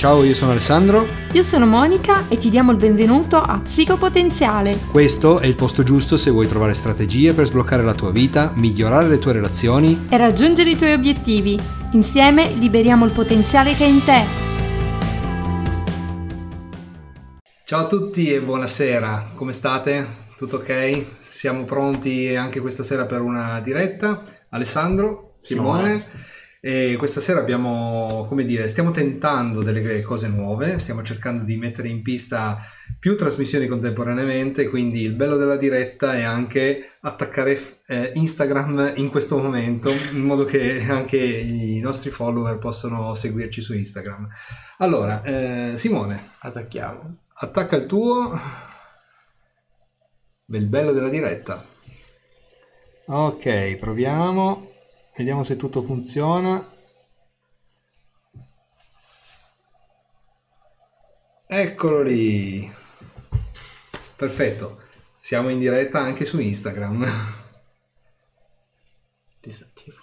Ciao, io sono Alessandro. Io sono Monica e ti diamo il benvenuto a Psicopotenziale. Questo è il posto giusto se vuoi trovare strategie per sbloccare la tua vita, migliorare le tue relazioni e raggiungere i tuoi obiettivi. Insieme liberiamo il potenziale che è in te. Ciao a tutti e buonasera, come state? Tutto ok? Siamo pronti anche questa sera per una diretta. Alessandro, Simone. Simone. E questa sera abbiamo, come dire, stiamo tentando delle cose nuove, stiamo cercando di mettere in pista più trasmissioni contemporaneamente, quindi il bello della diretta è anche attaccare eh, Instagram in questo momento, in modo che anche i nostri follower possano seguirci su Instagram. Allora, eh, Simone, attacchiamo. Attacca il tuo. Il bello della diretta. Ok, proviamo. Vediamo se tutto funziona. Eccolo lì. Perfetto. Siamo in diretta anche su Instagram. Disattivo.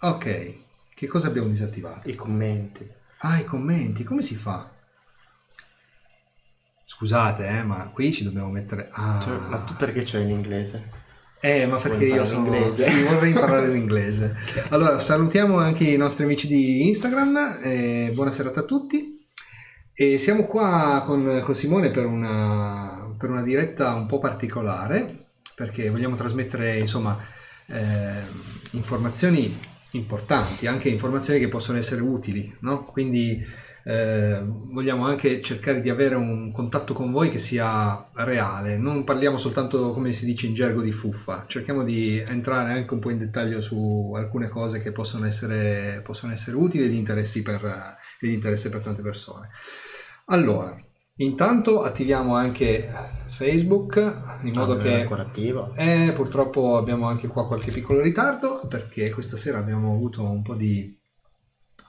Ok. Che cosa abbiamo disattivato? I commenti. Ah, i commenti. Come si fa? Scusate, eh, ma qui ci dobbiamo mettere... Ah. Cioè, ma tu perché c'è in inglese? Eh, ma perché io sono... Inglese? Sì, vorrei imparare l'inglese. Allora, salutiamo anche i nostri amici di Instagram, eh, buona serata a tutti. E siamo qua con, con Simone per una, per una, diretta un po' particolare, perché vogliamo trasmettere, insomma, eh, informazioni importanti, anche informazioni che possono essere utili, no? Quindi eh, vogliamo anche cercare di avere un contatto con voi che sia reale, non parliamo soltanto come si dice in gergo di fuffa, cerchiamo di entrare anche un po' in dettaglio su alcune cose che possono essere, possono essere utili e di interesse per, di interesse per tante persone. Allora, Intanto attiviamo anche Facebook in modo ah, che... ancora attivo. Eh, purtroppo abbiamo anche qua qualche piccolo ritardo perché questa sera abbiamo avuto un po' di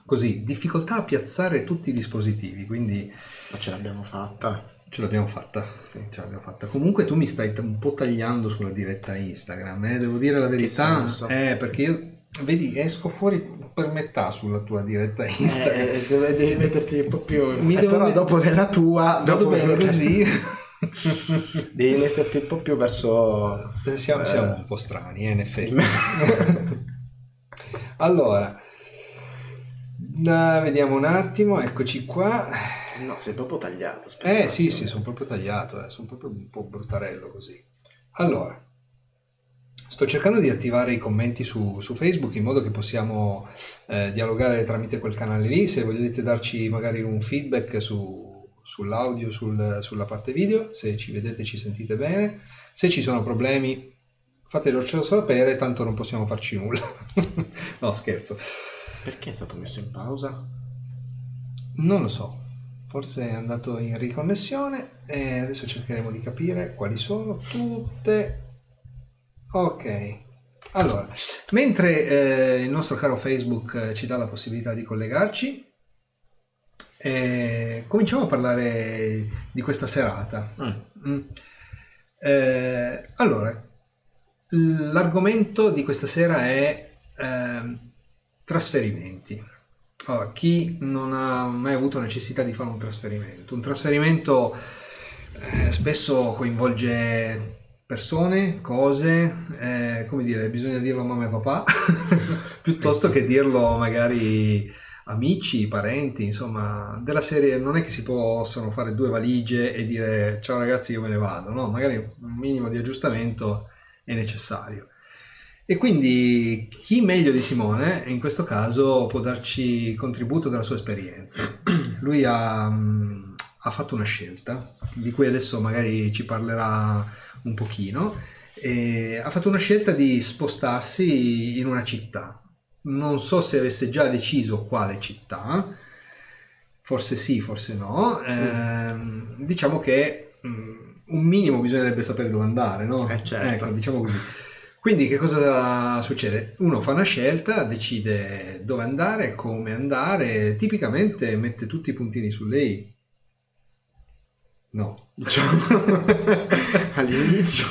Così, difficoltà a piazzare tutti i dispositivi, quindi... Ma ce l'abbiamo fatta. Ce l'abbiamo fatta, sì, ce l'abbiamo fatta. Comunque tu mi stai un po' tagliando sulla diretta Instagram, eh? devo dire la verità. Eh, perché io, vedi, esco fuori per metà sulla tua diretta eh, Instagram. Eh, devi, metterti un po' più... Mi eh, però met... dopo nella tua... Dopo bene così... devi metterti un po' più verso... Siamo, siamo un po' strani, eh, in effetti. allora... No, vediamo un attimo, eccoci qua. No, sei proprio tagliato. Aspetta eh sì, sì, sono proprio tagliato, eh, sono proprio un po' bruttarello così. Allora, sto cercando di attivare i commenti su, su Facebook in modo che possiamo eh, dialogare tramite quel canale lì. Se volete darci magari un feedback su, sull'audio, sul, sulla parte video, se ci vedete ci sentite bene. Se ci sono problemi fatelo sapere, tanto non possiamo farci nulla. no, scherzo. Perché è stato messo in pausa? Non lo so, forse è andato in riconnessione e adesso cercheremo di capire quali sono tutte. Ok, allora, mentre eh, il nostro caro Facebook eh, ci dà la possibilità di collegarci, eh, cominciamo a parlare di questa serata. Mm. Mm. Eh, allora, l'argomento di questa sera è ehm, Trasferimenti. Allora, chi non ha mai avuto necessità di fare un trasferimento? Un trasferimento eh, spesso coinvolge persone, cose, eh, come dire, bisogna dirlo a mamma e papà, piuttosto che dirlo magari amici, parenti, insomma, della serie non è che si possono fare due valigie e dire ciao ragazzi io me ne vado, no? Magari un minimo di aggiustamento è necessario. E quindi chi meglio di Simone in questo caso può darci contributo della sua esperienza. Lui ha, mm, ha fatto una scelta di cui adesso magari ci parlerà un pochino. Ha fatto una scelta di spostarsi in una città. Non so se avesse già deciso quale città, forse sì, forse no. Eh, diciamo che mm, un minimo bisognerebbe sapere dove andare, no? Eh certo. Ecco, diciamo così. Quindi che cosa succede? Uno fa una scelta, decide dove andare, come andare, tipicamente mette tutti i puntini sulle i. No. Diciamo, all'inizio.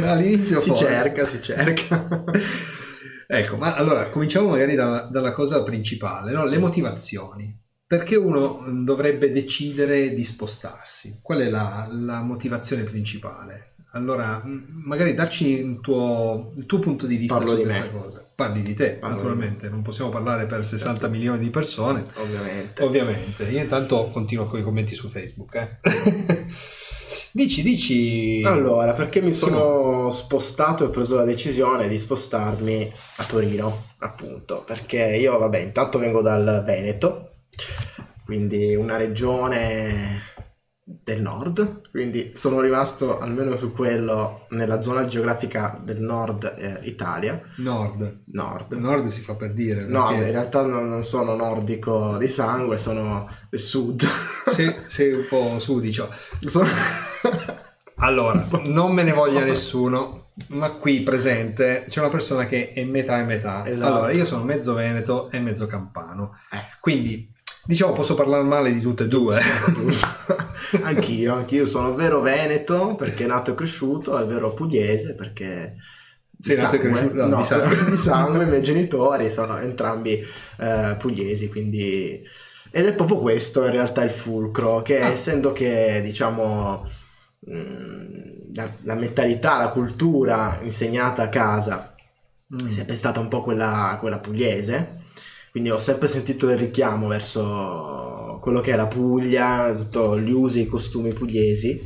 all'inizio si forse. cerca, si cerca. ecco, ma allora cominciamo magari da, dalla cosa principale, no? le motivazioni. perché uno dovrebbe decidere di spostarsi? Qual è la, la motivazione principale? Allora, magari darci il tuo, il tuo punto di vista Parlo su di questa me. cosa. Parli di te, Parlo naturalmente, non possiamo parlare per 60 milioni di persone. Ovviamente. Ovviamente, io intanto continuo con i commenti su Facebook. eh. dici, dici. Allora, perché mi sono spostato e ho preso la decisione di spostarmi a Torino, appunto, perché io, vabbè, intanto vengo dal Veneto, quindi una regione del nord, quindi sono rimasto almeno su quello nella zona geografica del nord eh, Italia, Nord. nord. Nord si fa per dire. No, perché in realtà non, non sono nordico di sangue, sono del sud. sei, sei un po' sudicio. Sono- Allora, non me ne voglia nessuno, ma qui presente c'è una persona che è metà e metà. Esatto. Allora, io sono mezzo veneto e mezzo campano. Eh. Quindi, diciamo, posso parlare male di tutte e due. anch'io, anch'io sono vero veneto perché nato e cresciuto, e vero pugliese perché Sei nato e cresciuto- no, no, di sangue. di sangue, i miei genitori sono entrambi eh, pugliesi, quindi ed è proprio questo in realtà il fulcro, che Ah. essendo che diciamo mh, la, la mentalità, la cultura insegnata a casa Mm. è sempre stata un po' quella, quella pugliese, quindi ho sempre sentito il richiamo verso quello che è la Puglia, tutti gli usi e i costumi pugliesi,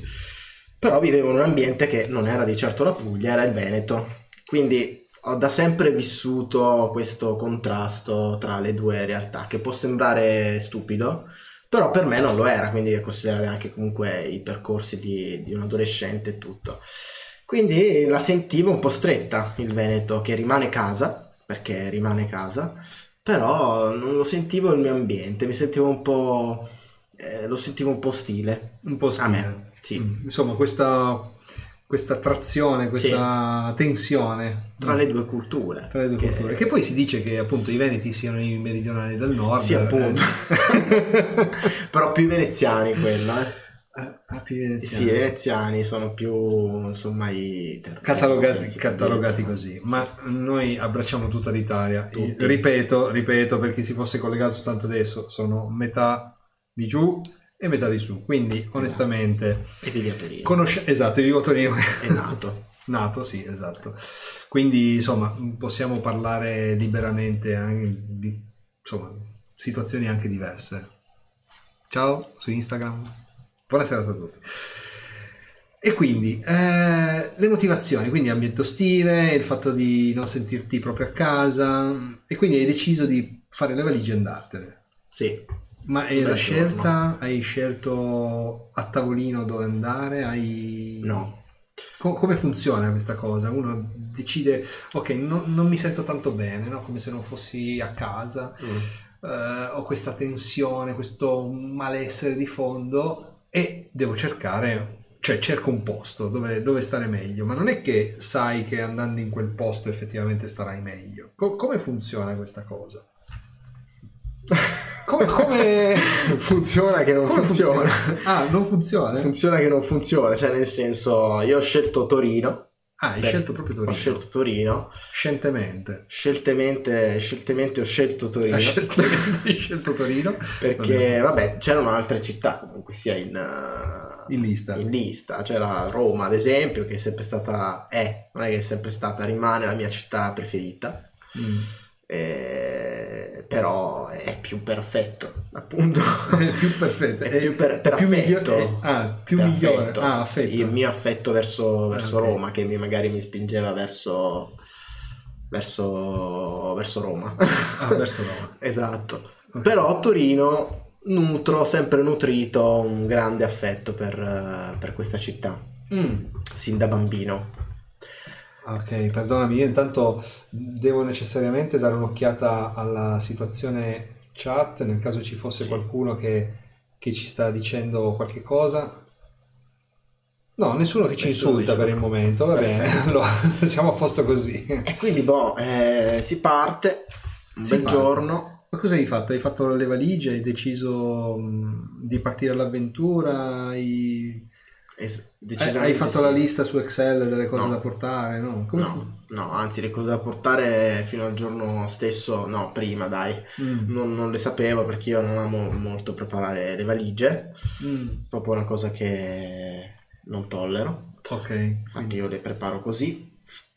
però vivevo in un ambiente che non era di certo la Puglia, era il Veneto, quindi ho da sempre vissuto questo contrasto tra le due realtà, che può sembrare stupido, però per me non lo era, quindi considerare anche comunque i percorsi di, di un adolescente e tutto. Quindi la sentivo un po' stretta il Veneto, che rimane casa, perché rimane casa, però non lo sentivo il mio ambiente, mi sentivo un po'... eh, lo sentivo un po' ostile. Un po' A stile. me, sì. Mm. Insomma, questa, questa attrazione, questa tensione Tra le due culture. tra le due Che- culture. Che poi si dice che appunto i veneti siano i meridionali del nord. Sì, appunto. Eh. però più i veneziani quello, eh. Ah, più Sì, veneziani. i veneziani sono più, insomma, i... Catalogati, catalogati così, Sì. ma noi abbracciamo tutta l'Italia. Tutti. Ripeto, ripeto, per chi si fosse collegato soltanto adesso, sono metà di giù e metà di su. Quindi, onestamente, E vivi a Torino. conosce- esatto, vivo a Torino. È nato. Nato, sì, esatto. Quindi, insomma, possiamo parlare liberamente anche di insomma, situazioni anche diverse. Ciao su Instagram. Buonasera a tutti. E quindi eh, le motivazioni, quindi ambiente ostile, il fatto di non sentirti proprio a casa e quindi hai deciso di fare le valigie e andartene. Sì. Ma è la giorno. scelta? Hai scelto a tavolino dove andare? Hai... No. Co- come funziona questa cosa? Uno decide, ok, no- non mi sento tanto bene, no? come se non fossi a casa, Mm. eh, ho questa tensione, questo malessere di fondo e devo cercare, cioè cerco un posto dove, dove stare meglio, ma non è che sai che andando in quel posto effettivamente starai meglio. Co- come funziona questa cosa? Come, come, funziona che non come funziona. Ah, non funziona? Funziona che non funziona, cioè nel senso io ho scelto Torino, Ah, hai Beh, scelto proprio Torino. ho scelto Torino, Scientemente. sceltemente, sceltemente ho scelto Torino Hai scelto, hai scelto Torino perché vabbè c'erano altre città comunque sia in, uh, in lista. in lista, c'era Roma ad esempio che è sempre stata, è, non è che è sempre stata, rimane la mia città preferita, Mm. Eh, però è più perfetto appunto. È più perfetto. È più per, per più affetto. migliore- ah, più Per migliore. affetto. Ah, affetto. Il mio affetto verso, verso ok. Roma, che mi- magari mi spingeva verso, verso, verso Roma. Ah, verso Roma. esatto. Ok. Però Torino nutro, sempre nutrito un grande affetto per, eh, per questa città, Mm. sin da bambino. Ok, perdonami, io intanto devo necessariamente dare un'occhiata alla situazione chat, nel caso ci fosse qualcuno che, che ci sta dicendo qualche cosa. No, nessuno che ci Nessuno insulta dice per il momento, va bene, Perfetto. allora siamo a posto così. E quindi, boh, eh, si parte, un Si bel parte. giorno. Ma cosa hai fatto? Hai fatto le valigie? Hai deciso mh, di partire all'avventura? Hai... Es- Eh, hai fatto sì. la lista su Excel delle cose No. da portare, no? No, no, anzi le cose da portare fino al giorno stesso, no, prima dai? Mm, non, non le sapevo perché io non amo molto preparare le valigie, mm, proprio una cosa che non tollero, ok, infatti quindi io le preparo così,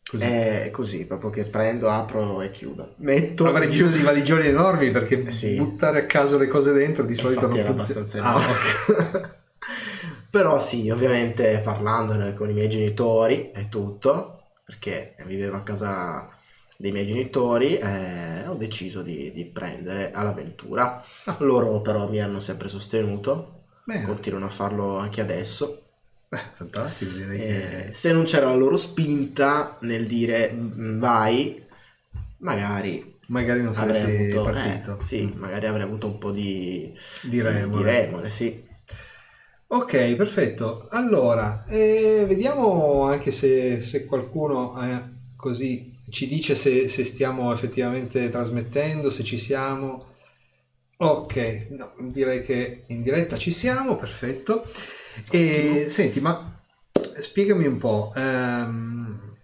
così. è così, proprio che prendo, apro e chiudo. Metto, Avrei bisogno di valigioni enormi perché Eh sì. buttare a caso le cose dentro di solito Infatti non funziona. abbastanza Ah, enorme. Però sì, ovviamente parlandone con i miei genitori e tutto, perché vivevo a casa dei miei genitori, eh, ho deciso di, di prendere all'avventura. Loro però mi hanno sempre sostenuto, Bene. continuano a farlo anche adesso. Beh, fantastico, direi Eh, che... se non c'era la loro spinta nel dire "Mm, vai, magari Magari non saresti avuto, partito. eh, sì, magari avrei avuto un po' di, Di remore. di remore, sì. Ok, perfetto. Allora, eh, vediamo anche se, se qualcuno eh, così ci dice se, se stiamo effettivamente trasmettendo, se ci siamo. Ok, no, direi che in diretta ci siamo, perfetto. E senti, ma spiegami un po'. ehm,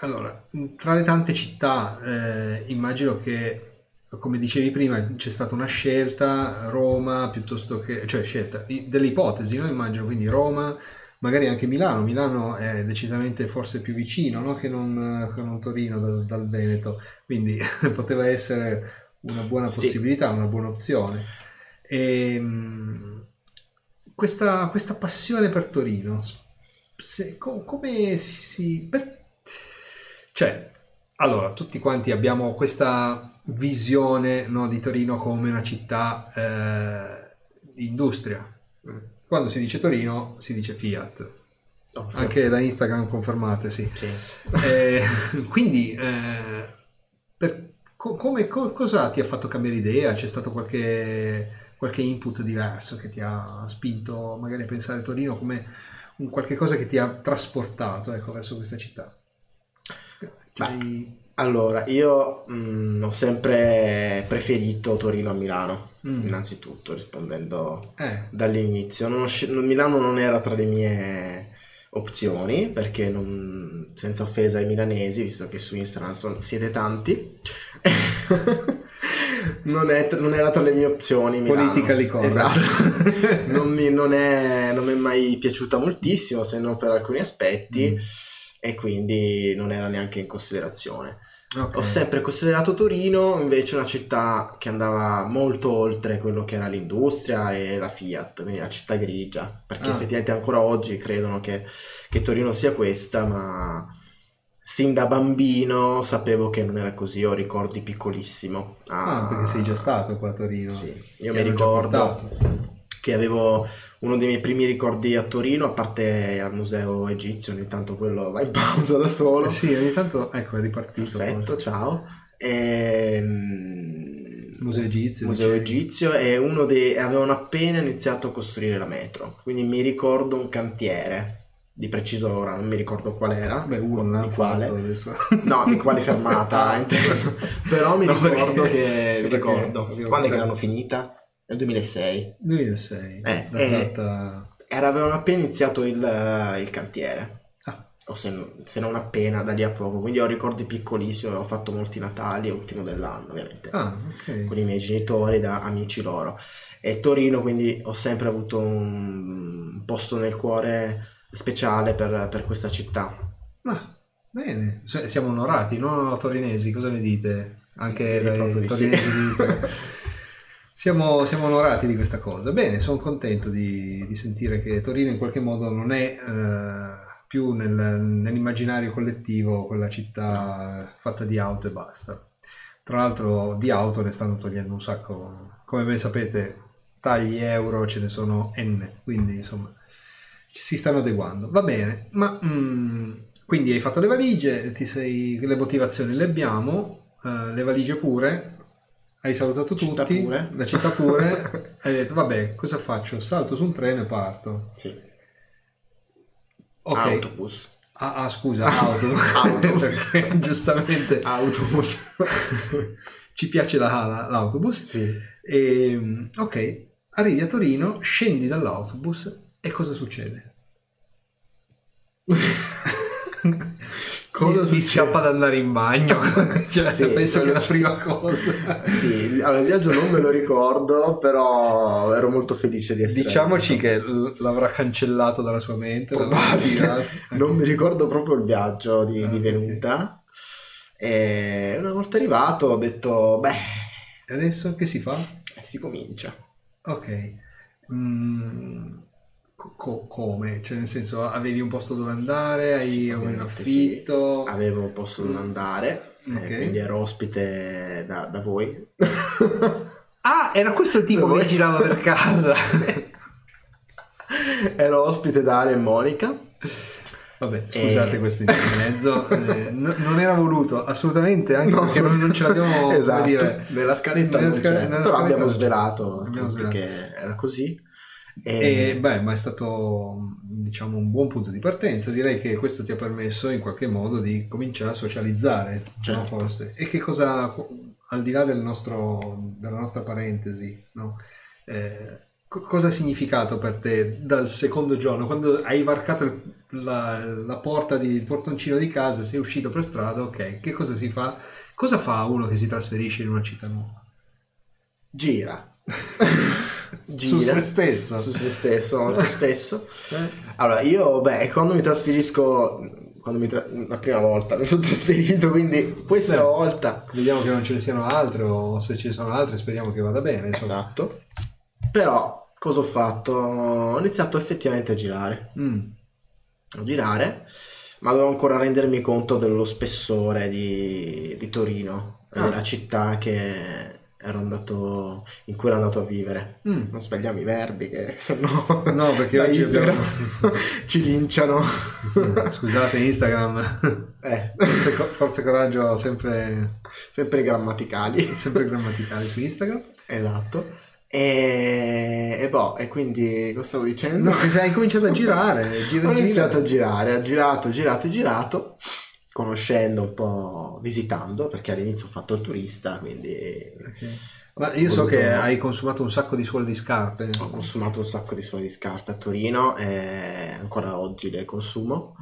allora, tra le tante città, eh, immagino che come dicevi prima, c'è stata una scelta, Roma piuttosto che, cioè scelta, delle ipotesi, no? Immagino, quindi Roma, magari anche Milano. Milano è decisamente forse più vicino, no? Che non, che non Torino dal, dal Veneto, quindi poteva essere una buona Sì. possibilità, una buona opzione. E, mh, questa, questa passione per Torino, se- co- come si... si- per- cioè, allora, tutti quanti abbiamo questa visione no, di Torino come una città eh, di industria. Quando si dice Torino si dice Fiat, Oh, anche da Instagram confermate, sì. sì. Eh, quindi, eh, per- co- come, co- cosa ti ha fatto cambiare idea? C'è stato qualche, qualche input diverso che ti ha spinto magari a pensare a Torino come un qualche cosa che ti ha trasportato ecco, verso questa città? C'hai- Allora, io mm, ho sempre preferito Torino a Milano, Mm. innanzitutto, rispondendo Eh, dall'inizio. Non non- Milano non era tra le mie opzioni, perché non- senza offesa ai milanesi, visto che su Instagram siete tanti, non, è- non era tra le mie opzioni Milano. Politically correct. Esatto. non, mi, non è, non mi è mai piaciuta moltissimo, se non per alcuni aspetti, Mm. E quindi non era neanche in considerazione. ok. Ho sempre considerato Torino invece una città che andava molto oltre quello che era l'industria e la Fiat, quindi la città grigia, perché Ah. effettivamente ancora oggi credono che, che Torino sia questa, ma sin da bambino sapevo che non era così, ho ricordi piccolissimo. Ah, perché sei già stato qua a Torino. Sì, Ti io mi hanno già ricordo. Che avevo uno dei miei primi ricordi a Torino, a parte al museo egizio, ogni tanto quello va in pausa da solo. Eh sì, ogni tanto, ecco, è ripartito. Perfetto, forse. ciao. Ehm, Museo egizio. Museo egizio e uno dei avevano appena iniziato a costruire la metro, quindi mi ricordo un cantiere, di preciso ora non mi ricordo qual era, Beh, uno di quale. adesso. No, di quale fermata, però mi No, ricordo che mi ricordo quando è che l'hanno finita? Nel 2006. 2006. Eh, eh. data- Era, avevano appena iniziato il, il cantiere. Ah, o se, se non appena da lì a poco, quindi ho ricordi piccolissimi, ho fatto molti Natali, ultimo dell'anno ovviamente, ah, ok. con i miei genitori, da amici loro. E Torino, quindi ho sempre avuto un posto nel cuore speciale per, per questa città. Ah, bene. S- Siamo onorati, no torinesi, cosa ne dite? Anche dai sì. torinesi di Instagram. Siamo, siamo onorati di questa cosa. Bene, sono contento di, di sentire che Torino in qualche modo non è eh, più nel- nell'immaginario collettivo quella città fatta di auto e basta. Tra l'altro di auto ne stanno togliendo un sacco. Come ben sapete, tagli euro ce ne sono N, quindi insomma ci si stanno adeguando. Va bene, ma mm, quindi hai fatto le valigie, ti sei, le motivazioni le abbiamo, eh, le valigie pure, hai salutato Città tutti, pure. la città pure, hai detto vabbè cosa faccio? Salto su un treno e parto. Sì. Ok. Autobus. Ah, ah, scusa, auto. Auto. Perché giustamente Autobus. ci piace la- la- l'autobus. sì. E, ok, arrivi a Torino, scendi dall'autobus E cosa succede? Cosa mi, mi scappa ad andare in bagno. cioè, Sì, penso che la prima cosa. Sì, allora il viaggio non me lo ricordo, però ero molto felice di essere Diciamoci che l- l'avrà cancellato dalla sua mente. Probabile. non mi ricordo proprio il viaggio di, Ah, di venuta. E una volta arrivato ho detto, beh, adesso che si fa? si comincia. Ok. Mm, co- co- come? Cioè, nel senso, avevi un posto dove andare? Hai Sì, un affitto? sì. Avevo un posto dove andare, eh, Ok. quindi ero ospite da, da voi. Ah, era questo il tipo che girava per casa. ero ospite da Ale e Monica. Vabbè, scusate Eh. questo intermezzo, eh, no- non era voluto assolutamente, anche No. perché non, non ce l'abbiamo, esatto. dire, nella scaletta nella c'è, nella però scaletta abbiamo svelato Abbiamo svelato. che era così. E beh, ma è stato diciamo un buon punto di partenza. Direi che questo ti ha permesso in qualche modo di cominciare a socializzare, Certo. no, forse. E che cosa, al di là del nostro, della nostra parentesi, no? Eh, co- cosa ha significato per te dal secondo giorno, quando hai varcato il- la, la porta di, il portoncino di casa, sei uscito per strada, ok, che cosa si fa? Cosa fa uno che si trasferisce in una città nuova? Gira. Su Gira. se stesso. Su se stesso molto spesso. Eh? Allora, io, beh, quando mi trasferisco, quando mi tra- la prima volta mi sono trasferito, quindi questa Sì. volta, Vediamo che non ce ne siano altre o se ci sono altre speriamo che vada bene. Insomma. esatto. Però, cosa ho fatto? Ho iniziato effettivamente a girare. Mm. A girare, ma dovevo ancora rendermi conto dello spessore di, di Torino, Ah. della città che ero andato, in cui ero andato a vivere. Mm. Non sbagliamo i verbi, che se no, No, perché oggi Instagram abbiamo- ci linciano. Scusate Instagram, Eh, forza, e co- forza e coraggio sempre, sempre grammaticali. sempre grammaticali su Instagram. Esatto. E, e boh, e quindi cosa stavo dicendo? No, che hai cominciato a girare, gira, Ho gira. iniziato a girare, ho girato, girato, girato, conoscendo un po', visitando, perché all'inizio ho fatto il turista, quindi Ok. Ma io so che hai consumato un sacco di suole di scarpe. ho consumato un sacco di suole di scarpe a Torino e ancora oggi le consumo.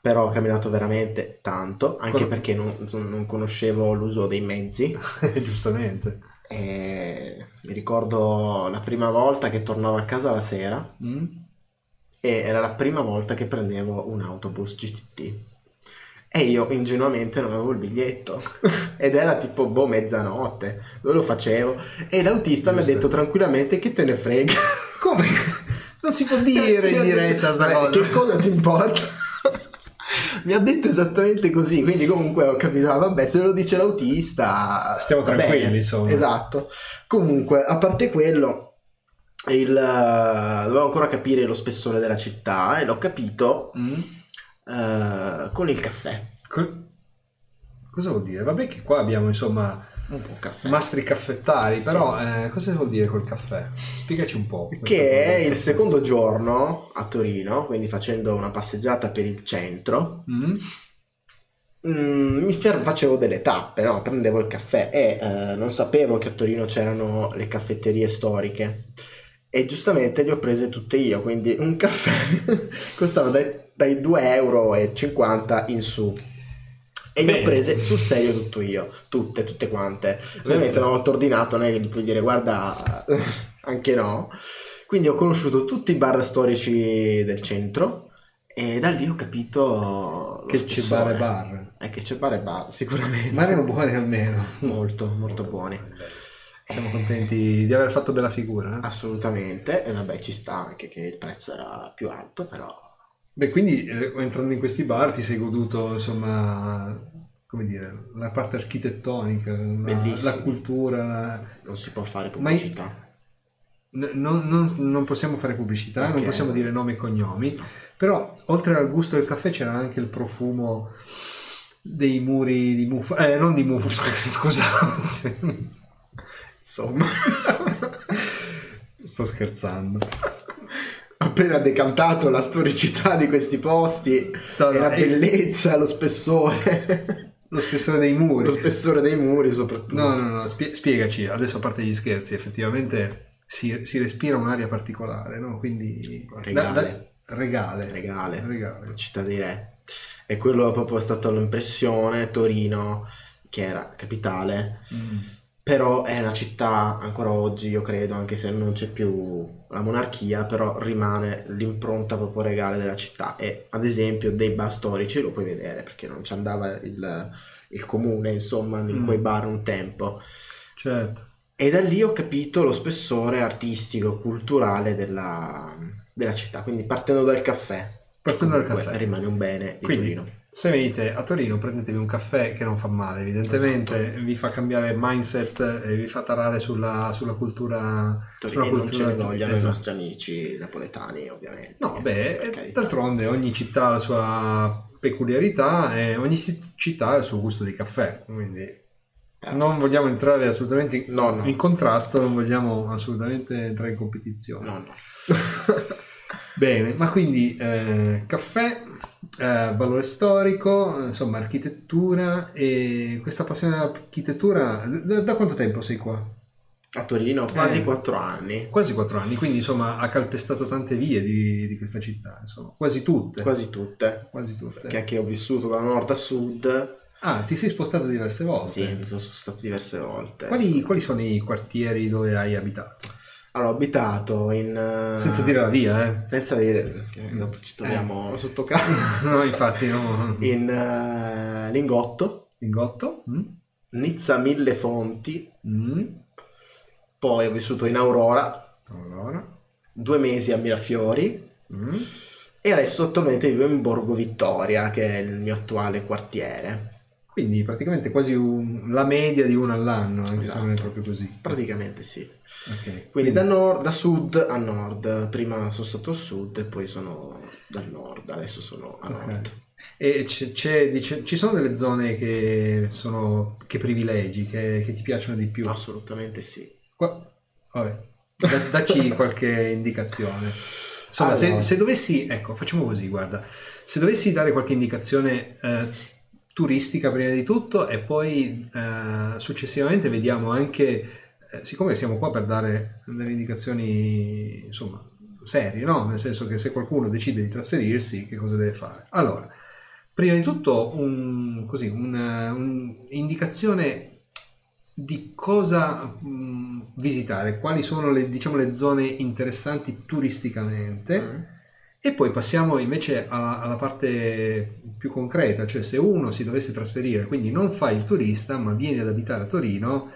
Però ho camminato veramente tanto, anche Quello- perché non, non conoscevo l'uso dei mezzi. Giustamente. E mi ricordo la prima volta che tornavo a casa la sera Mm? e era la prima volta che prendevo un autobus GTT. E io ingenuamente non avevo il biglietto ed era tipo boh mezzanotte, dove lo facevo? E l'autista mi ha detto tranquillamente che te ne frega. Come? Non si può dire in diretta sta "Vabbè, cosa. Che cosa ti importa? mi ha detto esattamente così, quindi comunque ho capito, ah, vabbè, se lo dice l'autista... Stiamo tranquilli, bene." insomma. Esatto. Comunque, a parte quello, il, eh, dovevo ancora capire lo spessore della città e l'ho capito Mm? Eh, con il caffè. Co- Cosa vuol dire? Vabbè che qua abbiamo insomma Un po' caffè. mastri caffettari, però eh, cosa vuol dire col caffè? Spiegaci un po'. che il secondo giorno a Torino, quindi facendo una passeggiata per il centro, Mm? Mm, mi ferm- facevo delle tappe, no? prendevo il caffè e eh, non sapevo che a Torino c'erano le caffetterie storiche e giustamente le ho prese tutte io, quindi un caffè costava dai, dai 2,50 euro in su. E le ho prese sul serio tutto io, tutte, tutte quante. Ovviamente una volta ordinato non è che gli puoi dire guarda, anche no. Quindi ho conosciuto tutti i bar storici del centro e da lì ho capito Che c'è bar e bar. È che c'è bar e bar, sicuramente. Ma erano buoni almeno. Molto, molto buoni. Siamo contenti di aver fatto bella figura. eh? Assolutamente. E vabbè, ci sta anche che il prezzo era più alto, però... Beh, quindi eh, entrando in questi bar ti sei goduto, insomma, come dire, la parte architettonica, la, la cultura. la- Non si può fare Ma pubblicità. N- non, non- non possiamo fare pubblicità, non Ok. possiamo dire nomi e cognomi, però oltre al gusto del caffè c'era anche il profumo dei muri di muffa, eh, non di muffa, scusate, Insomma, sto scherzando. appena decantato la storicità di questi posti, No, no, la e- bellezza, lo spessore, Lo spessore dei muri. lo spessore dei muri soprattutto. No, no, no, spie- spiegaci, adesso a parte gli scherzi, effettivamente si, si respira un'aria particolare, no? Quindi regale. Da, da, regale. regale. regale. Città dei Re. E quello proprio è stata l'impressione, Torino, che era capitale, mm. Però è una città ancora oggi, io credo, anche se non c'è più la monarchia, però rimane l'impronta proprio regale della città. E ad esempio dei bar storici lo puoi vedere, perché non ci andava il, il comune, insomma, in mm. quei bar un tempo. Certo. E da lì ho capito lo spessore artistico, culturale della, della città. Quindi partendo dal caffè. Partendo dal caffè. Rimane un bene di Quindi, Torino. Se venite a Torino prendetevi un caffè che non fa male, evidentemente esatto. vi fa cambiare mindset e vi fa tarare sulla, sulla cultura. Torino sulla cultura, non ce ne vogliono esatto. i nostri amici napoletani, ovviamente. No, beh, d'altronde ogni città ha la sua peculiarità e ogni città ha il suo gusto di caffè, quindi non vogliamo entrare assolutamente in, no, no. in, contrasto, non vogliamo assolutamente entrare in competizione. No, no. Bene, ma quindi eh, caffè, eh, valore storico, insomma architettura e questa passione dell'architettura, da, da quanto tempo sei qua? A Torino quasi eh, quattro anni. Quasi quattro anni, quindi insomma ha calpestato tante vie di, di questa città, insomma, quasi tutte. Quasi tutte. Quasi tutte. Perché anche ho vissuto da nord a sud Ah, ti sei spostato diverse volte? Sì, mi sono spostato diverse volte. Quali, quali sono i quartieri dove hai abitato? Allora, ho abitato in... Uh... Senza dire la via, eh? Senza dire, perché dopo ci troviamo eh. sotto casa. no, infatti no. In uh, Lingotto. Lingotto. Mm. Nizza Mille Fonti. Mm. Poi ho vissuto in Aurora. Aurora. Due mesi a Mirafiori. Mm. E adesso attualmente vivo in Borgo Vittoria, che è il mio attuale quartiere. Quindi praticamente quasi un, la media di uno all'anno, anche esatto. se non è proprio così. Praticamente sì. Okay. Quindi, Quindi da, nord, da, sud a nord. Prima sono stato al sud e poi sono dal nord, adesso sono a okay. nord. E c'è, c'è, dice, ci sono delle zone che, sono, che privilegi, che, che, ti piacciono di più? Assolutamente sì. Qua, vabbè, da, dacci qualche indicazione. Insomma, allora. se, se, dovessi, ecco, facciamo così, guarda, se dovessi dare qualche indicazione eh, turistica prima di tutto e poi eh, successivamente vediamo anche, eh, siccome siamo qua per dare delle indicazioni insomma serie, no? nel senso che se qualcuno decide di trasferirsi che cosa deve fare? Allora, prima di tutto un, così, un'indicazione di cosa mh, visitare, quali sono le, diciamo, le zone interessanti turisticamente. Mm e poi passiamo invece alla, alla, parte più concreta, cioè se uno si dovesse trasferire, quindi non fa il turista ma viene ad abitare a Torino,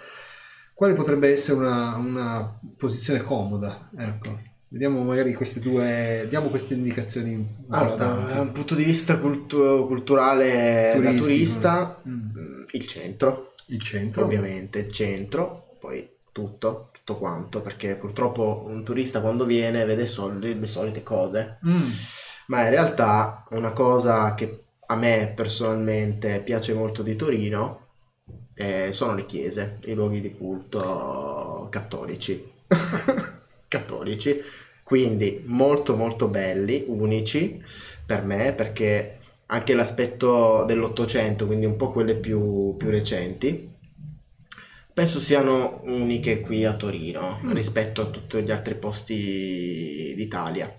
quale potrebbe essere una, una posizione comoda? Ecco. Vediamo magari queste due, diamo queste indicazioni. Allora, da un punto di vista cultu- culturale Turistico. da turista, mm. il centro. Il centro. Ovviamente, il centro, poi tutto tutto quanto, perché purtroppo un turista quando viene vede solo le solite cose, mm. ma in realtà una cosa che a me personalmente piace molto di Torino eh, sono le chiese, i luoghi di culto cattolici. cattolici, quindi molto molto belli, unici per me, perché anche l'aspetto dell'Ottocento, quindi un po' quelle più, più recenti, penso siano uniche qui a Torino mm. rispetto a tutti gli altri posti d'Italia.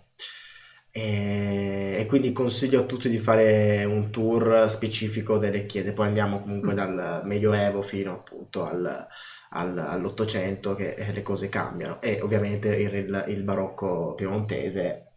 E, e, quindi consiglio a tutti di fare un tour specifico delle chiese. Poi andiamo comunque mm. dal Medioevo fino appunto al, al, all'Ottocento, che le cose cambiano. E ovviamente il, il barocco piemontese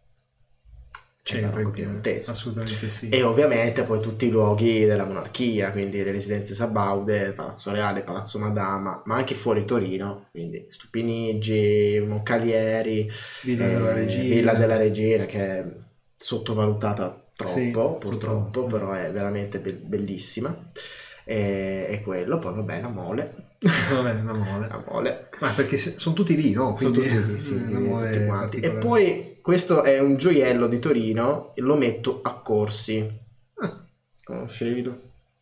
centro in piemontese. Assolutamente sì. E ovviamente poi tutti i luoghi della monarchia, quindi le residenze Sabaude, Palazzo Reale, Palazzo Madama, ma anche fuori Torino, quindi Stupinigi, Moncalieri, Villa, eh, della, Regina. Villa della Regina, che è sottovalutata troppo, sì, purtroppo, troppo. però è veramente be- bellissima. E, e, quello, poi vabbè, la mole. Vabbè, la mole. la mole. Ma perché se, sono tutti lì, no? Quindi, sono tutti lì, sì, tutti quanti. E poi questo è un gioiello di Torino e lo metto a Corsi. Ah. Conoscevi?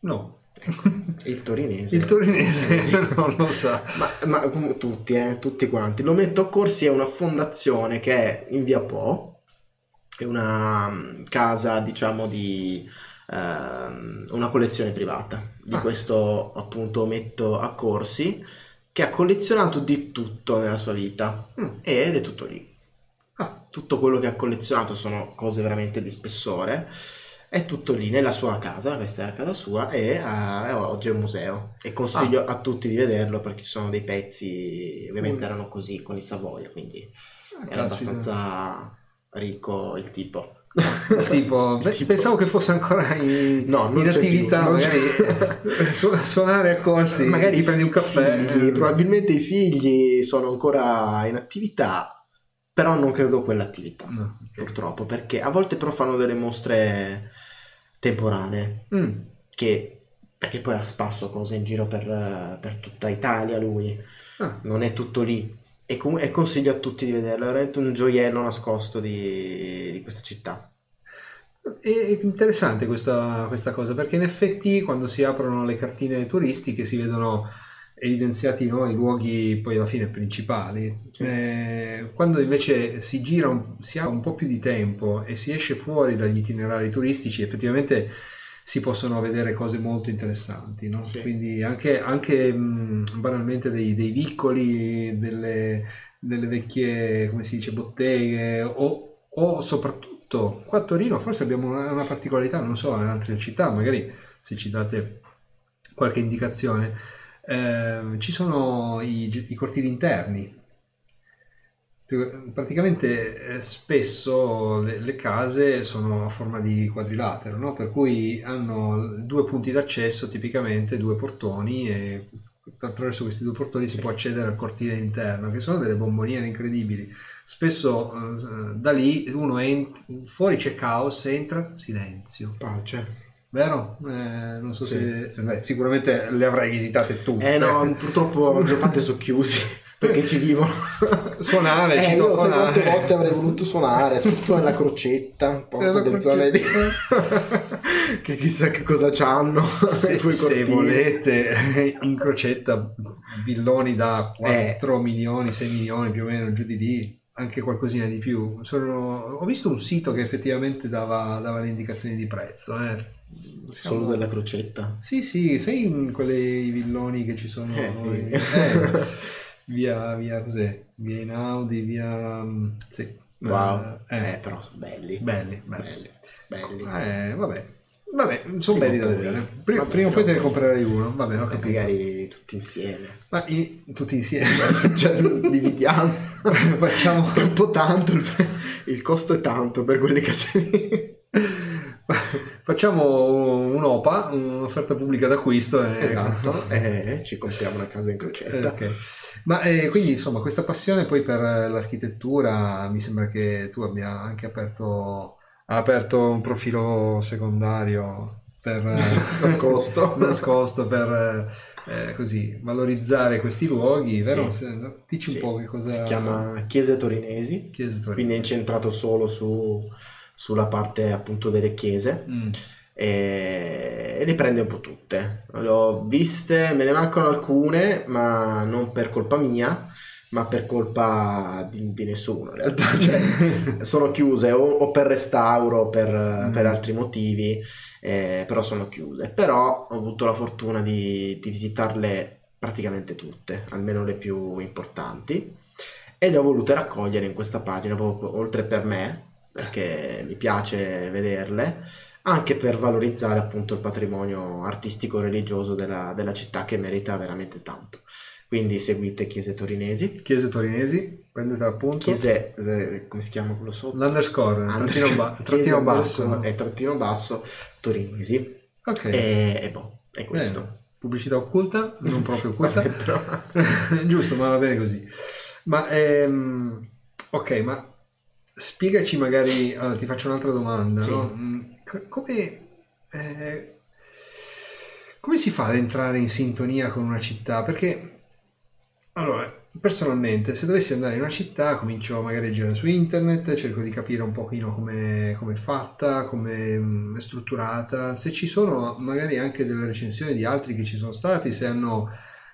No. Ecco, il torinese. Il torinese non lo sa. Ma, ma tutti, eh, tutti quanti. Lo metto a Corsi è una fondazione che è in via Po, è una mm, casa, diciamo, di uh, una collezione privata. Di ah. questo appunto metto a Corsi che ha collezionato di tutto nella sua vita Mm. ed è tutto lì. Ah, Tutto quello che ha collezionato sono cose veramente di spessore. È tutto lì nella sua casa, questa è la casa sua e eh, oggi è un museo e consiglio a tutti di vederlo perché ci sono dei pezzi, ovviamente Mm. erano così con i Savoia, quindi ah, era caspita. abbastanza ricco il tipo. Tipo, beh, Tipo- pensavo che fosse ancora in, No, in attività, più, magari su- suonare a corsi, Magari ti prendi un caffè. figli, probabilmente i figli sono ancora in attività, però non credo quell'attività, No, ok. purtroppo, perché a volte però fanno delle mostre temporanee, Mm, che, perché poi ha sparso cose in giro per, per tutta Italia lui, ah, non è tutto lì. E, comu- e consiglio a tutti di vederlo, è veramente un gioiello nascosto di, di questa città. È interessante questa, questa cosa perché in effetti quando si aprono le cartine turistiche si vedono evidenziati no, i luoghi poi alla fine principali. Sì. Eh, quando invece si gira, un, si ha un po' più di tempo e si esce fuori dagli itinerari turistici, effettivamente si possono vedere cose molto interessanti. no? Sì. Quindi anche, anche, mh, banalmente dei, dei vicoli, delle, delle vecchie, come si dice, botteghe o, o soprattutto qua a Torino forse abbiamo una, una particolarità, non so, in altre città, magari se ci date qualche indicazione, ehm, ci sono i, i cortili interni. Praticamente eh, spesso le, le case sono a forma di quadrilatero, no? per cui hanno due punti d'accesso, tipicamente due portoni, e attraverso questi due portoni si può accedere al cortile interno, che sono delle bomboniere incredibili. Spesso eh, da lì uno entra, fuori c'è caos, entra, silenzio. Pace. Vero? Eh, non so Sì. se... beh, sicuramente le avrai visitate tutte. Eh no, purtroppo la maggior parte sono chiusi perché ci vivono. Suonare, eh, ci io sai quante suonare. volte avrei voluto suonare, tutto nella crocetta, un po' Nella quelle zone lì. crocetta. che chissà che cosa c'hanno. Se, se volete in crocetta villoni da Eh. 4 milioni, 6 milioni più o meno giù di lì, anche qualcosina di più. Sono- ho visto un sito che effettivamente dava, dava le indicazioni di prezzo. eh. Siamo- Solo della crocetta. Sì, sì, sai in quei villoni che ci sono Eh, sì. eh, via, via, cos'è? Via Inaudi, via... mm, sì. Wow. Eh, Eh, eh, però sono belli. belli, belli. Belli. Belli. Eh, vabbè. Vabbè, sono belli da vedere. Prima, Vabbè, prima o poi te ne comprerei uno. Vabbè, ho capito. magari tutti insieme. Ma i- tutti insieme. cioè, dividiamo. Facciamo... È un po' tanto, il, il costo è tanto per quelle case. Facciamo un'OPA, un'offerta pubblica d'acquisto. E... Esatto, e ci compriamo una casa in Eh, crocetta. ok. Ma eh, quindi insomma questa passione poi per l'architettura mi sembra che tu abbia anche aperto, ha aperto un profilo secondario per eh, Nascosto. nascosto per eh, così valorizzare questi luoghi, vero? Sì. Dici Sì. un po' che cosa Si chiama Chiese Torinesi, Chiesa Torino. quindi è incentrato solo su- sulla parte appunto delle chiese Mm. e, e le prende un po' tutte. Le ho viste, me ne mancano alcune, ma non per colpa mia, ma per colpa di, di nessuno in realtà. Cioè, sono chiuse o, o per restauro o per, Mm. per altri motivi, eh, però sono chiuse. Però ho avuto la fortuna di, di visitarle praticamente tutte, almeno le più importanti, e le ho volute raccogliere in questa pagina, proprio oltre per me, perché mi piace vederle, anche per valorizzare appunto il patrimonio artistico-religioso della, della città che merita veramente tanto. Quindi seguite Chiese Torinesi. Chiese torinesi, prendete appunto. Chiese, eh, come si chiama quello sotto? L'underscore, trattino, ba- trattino basso. e trattino basso Torinesi. Ok, E, e boh, è questo. Bene. Pubblicità occulta, non proprio occulta. Però- Giusto, ma va bene così. Ma ehm, ok, ma spiegaci magari, allora, ti faccio un'altra domanda, Sì. no? Mm, co- Come, eh, come si fa ad entrare in sintonia con una città? Perché, allora, personalmente, se dovessi andare in una città, comincio magari a girare su internet, cerco di capire un pochino come è fatta, come mm, è strutturata, se ci sono magari anche delle recensioni di altri che ci sono stati, se hanno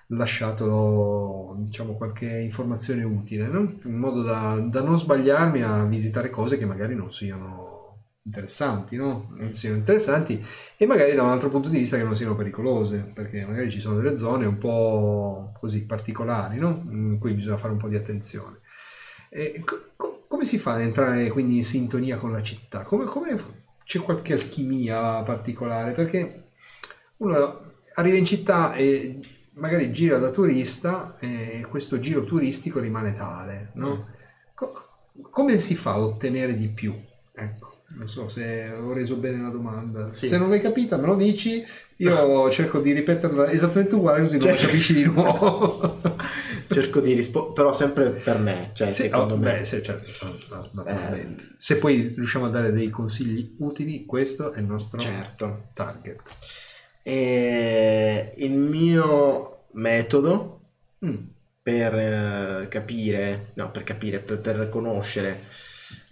lasciato diciamo qualche informazione utile, no? In modo da, da non sbagliarmi a visitare cose che magari non siano interessanti, no? siano interessanti e magari da un altro punto di vista che non siano pericolose, perché magari ci sono delle zone un po' così particolari, no? In cui bisogna fare un po' di attenzione. Co- come si fa ad entrare quindi in sintonia con la città? Come, come c'è qualche alchimia particolare? Perché uno arriva in città e magari gira da turista e questo giro turistico rimane tale, no? Mm. Co- come si fa a ottenere di più? Ecco. Non so se ho reso bene la domanda. Sì. Se non l'hai capita, me lo dici. Io cerco di ripeterla esattamente uguale, così non cerco... capisci di nuovo. cerco di rispondere, però sempre per me. Cioè, se, secondo oh, me. Beh, se, certo, naturalmente. Eh. Se poi riusciamo a dare dei consigli utili, questo è il nostro certo. target. E il mio metodo mm. per eh, capire, no, per capire, per, per conoscere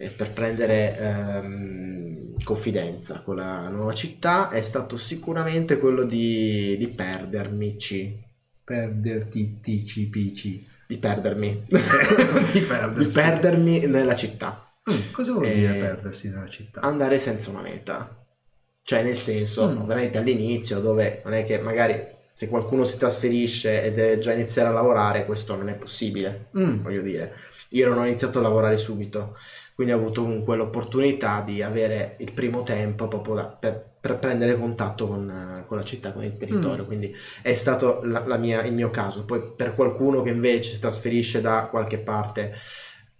per prendere ehm, confidenza con la nuova città è stato sicuramente quello di, di perdermici. Perderti, tici, pici. Di perdermi. di, di, perdermi nella città. Mm, cosa vuol e dire perdersi nella città? Andare senza una meta. Cioè, nel senso, mm. ovviamente all'inizio, dove non è che magari se qualcuno si trasferisce e deve già iniziare a lavorare, questo non è possibile, mm. voglio dire. Io non ho iniziato a lavorare subito, quindi ho avuto comunque l'opportunità di avere il primo tempo proprio da, per, per, prendere contatto con, con, la città, con il territorio, mm. quindi è stato la, la mia, il mio caso. Poi per qualcuno che invece si trasferisce da qualche parte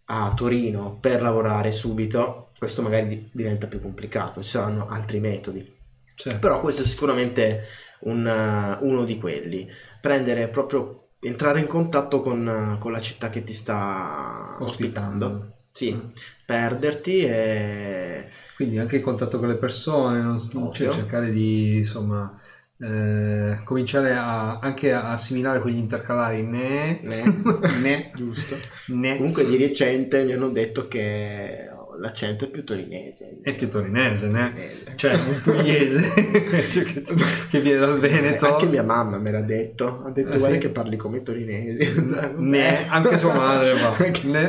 a Torino per lavorare subito, questo magari diventa più complicato, ci saranno altri metodi. Certo. Però questo è sicuramente un, uno di quelli. Prendere proprio, entrare in contatto con, con la città che ti sta ospitando. ospitando. Sì, mm. perderti e... Quindi anche il contatto con le persone, non, cioè cercare di insomma eh, cominciare a, anche a assimilare quegli intercalari ne, ne, ne giusto. Ne. Comunque di recente mi hanno detto che l'accento è più torinese. È più torinese, ne? Cioè un pugliese cioè, che, che, viene dal Veneto. Anche mia mamma me l'ha detto, ha detto eh, guarda sì. che parli come torinese. ne, anche sua madre va. ne.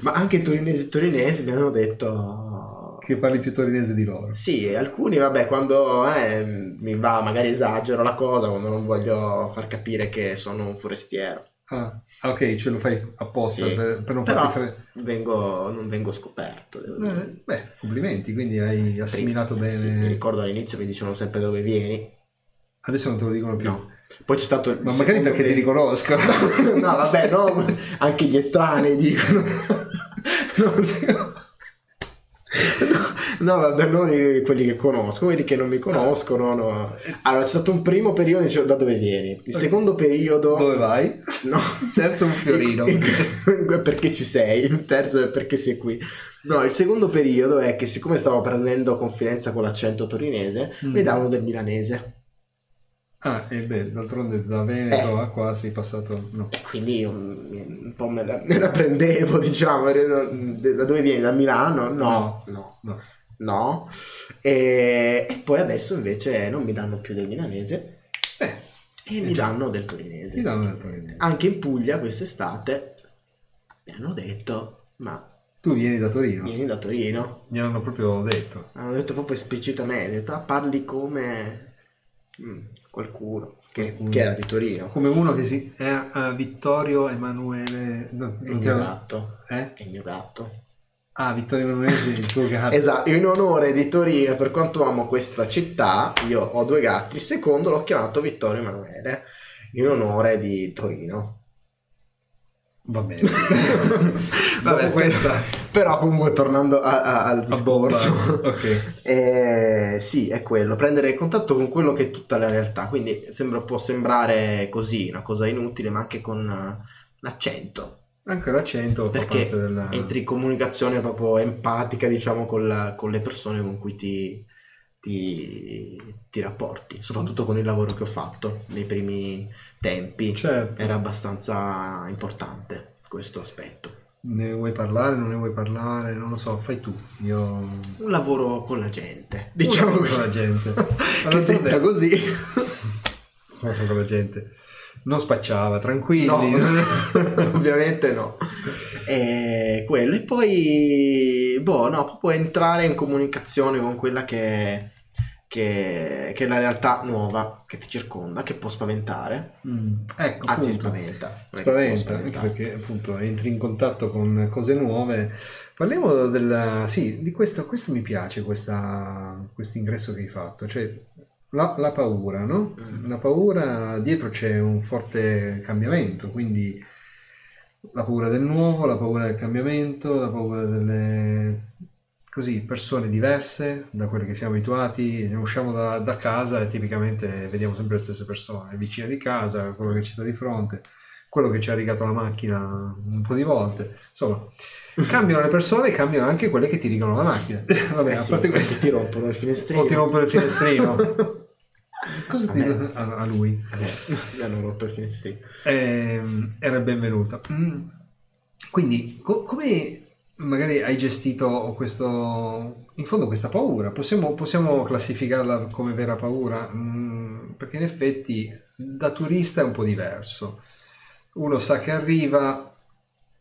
Ma anche torinesi e torinesi mi hanno detto che parli più torinese di loro. Sì, alcuni, vabbè, quando eh, mi va, magari esagero la cosa, quando non voglio far capire che sono un forestiero. Ah, ok, ce lo fai apposta sì, per, per, non farti fare... vengo, non vengo scoperto. Eh, beh, complimenti, quindi hai assimilato sì, bene. Sì, mi ricordo all'inizio mi dicevano sempre dove vieni. Adesso non te lo dicono più. No. Poi c'è stato il Ma magari perché me... ti riconoscono. no, vabbè, no, anche gli estranei dicono. no, no, vabbè, non quelli che conosco, quelli che non mi conoscono. No. Allora, è stato un primo periodo, dicevo, da dove vieni? Il secondo periodo... Dove vai? No. Il terzo un fiorino. perché ci sei? Il terzo è perché sei qui. No, il secondo periodo è che siccome stavo prendendo confidenza con l'accento torinese, mm. mi davano del milanese. Ah, e beh, d'altronde da Veneto eh. a qua sei passato... No. E quindi io un po' me la, me la prendevo, diciamo, da dove vieni? Da Milano? No, no, no. no. E, e, poi adesso invece non mi danno più del milanese eh, e mi danno del torinese. Mi danno del torinese. Anche in Puglia quest'estate mi hanno detto, ma... Tu vieni da Torino? Vieni da Torino. Mi hanno proprio detto. Hanno detto proprio esplicitamente, ah, parli come... Mm qualcuno che, che, era di Torino. Come uno che si... è uh, Vittorio Emanuele... No, il mio gatto. Eh? Il mio gatto. Ah, Vittorio Emanuele il tuo gatto. esatto, in onore di Torino, per quanto amo questa città, io ho due gatti, il secondo l'ho chiamato Vittorio Emanuele, in onore di Torino. Va bene. Vabbè, questa. Però comunque tornando a, a, al discorso. okay. eh, sì, è quello, prendere contatto con quello che è tutta la realtà. Quindi sembra, può sembrare così, una cosa inutile, ma anche con l'accento. Anche l'accento Perché fa parte della... entri in comunicazione proprio empatica, diciamo, con, la, con le persone con cui ti, ti, ti rapporti. Soprattutto con il lavoro che ho fatto nei primi tempi certo. era abbastanza importante questo aspetto. Ne vuoi parlare, non ne vuoi parlare, non lo so, fai tu. Io... Un lavoro con la gente, diciamo così. Con la gente. che detta così. con la gente. Non spacciava, tranquilli. No, ovviamente no. e quello. E poi, boh, no, proprio entrare in comunicazione con quella che, che, che è la realtà nuova che ti circonda, che può spaventare. Mm, ecco, Anzi, appunto. spaventa. Spaventa, anche spaventare. perché appunto entri in contatto con cose nuove. Parliamo della... Sì, di questo, questo mi piace, questa, questo ingresso che hai fatto, cioè la, la paura, no? Mm. La paura, dietro c'è un forte cambiamento, quindi la paura del nuovo, la paura del cambiamento, la paura delle così, persone diverse da quelle che siamo abituati, usciamo da, da casa e tipicamente vediamo sempre le stesse persone, il vicino di casa, quello che ci sta di fronte, quello che ci ha rigato la macchina un po' di volte, insomma, cambiano le persone e cambiano anche quelle che ti rigano la macchina. Vabbè, Eh a parte questo, ti rompono il finestrino. o ti rompono il finestrino. Cosa A ti me. a, a lui? Eh, mi hanno rotto il finestrino. Ehm, era il benvenuto. Mm. Quindi, co- come magari hai gestito questo, in fondo questa paura? Possiamo, possiamo classificarla come vera paura? Mm, perché in effetti da turista è un po' diverso. Uno sa che arriva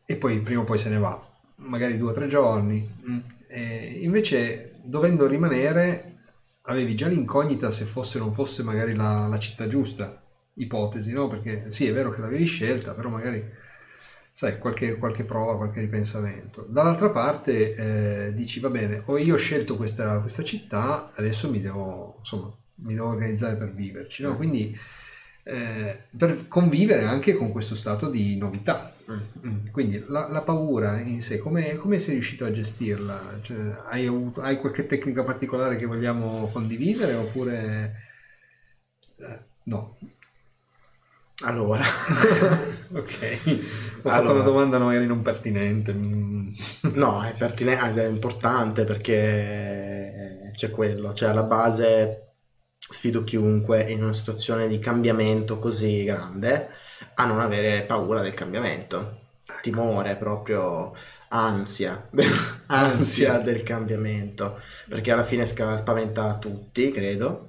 e poi prima o poi se ne va, magari due o tre giorni. Mm. E invece, dovendo rimanere, avevi già l'incognita se fosse o non fosse magari la, la città giusta ipotesi, no? Perché sì, è vero che l'avevi scelta, però magari, sai, qualche, qualche prova, qualche ripensamento. Dall'altra parte eh, dici, va bene, ho io ho scelto questa, questa città, adesso mi devo, insomma, mi devo organizzare per viverci, no? Quindi eh, per convivere anche con questo stato di novità. Mm, Quindi la, la paura in sé, come, come sei riuscito a gestirla? Cioè, hai, avuto- hai qualche tecnica particolare che vogliamo condividere oppure eh, no? Allora, Ok, ho fatto Allora. una domanda magari non pertinente. mm. no, è pertinente, è importante perché c'è quello, cioè alla base sfido chiunque in una situazione di cambiamento così grande a non avere paura del cambiamento, timore proprio, ansia, ansia del cambiamento, perché alla fine spaventa tutti, credo,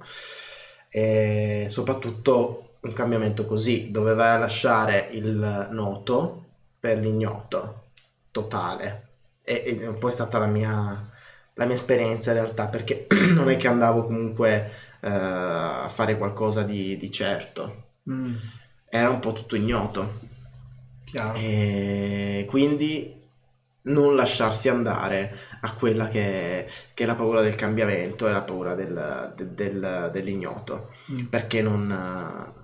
e soprattutto un cambiamento così, dove vai a lasciare il noto per l'ignoto totale. E, e poi è stata la mia, la mia esperienza in realtà, perché non è che andavo comunque eh, a fare qualcosa di, di certo, Mm, era un po' tutto ignoto. chiaro. E quindi non lasciarsi andare a quella che, che è la paura del cambiamento e la paura del- de- del- dell'ignoto, Mm. perché non,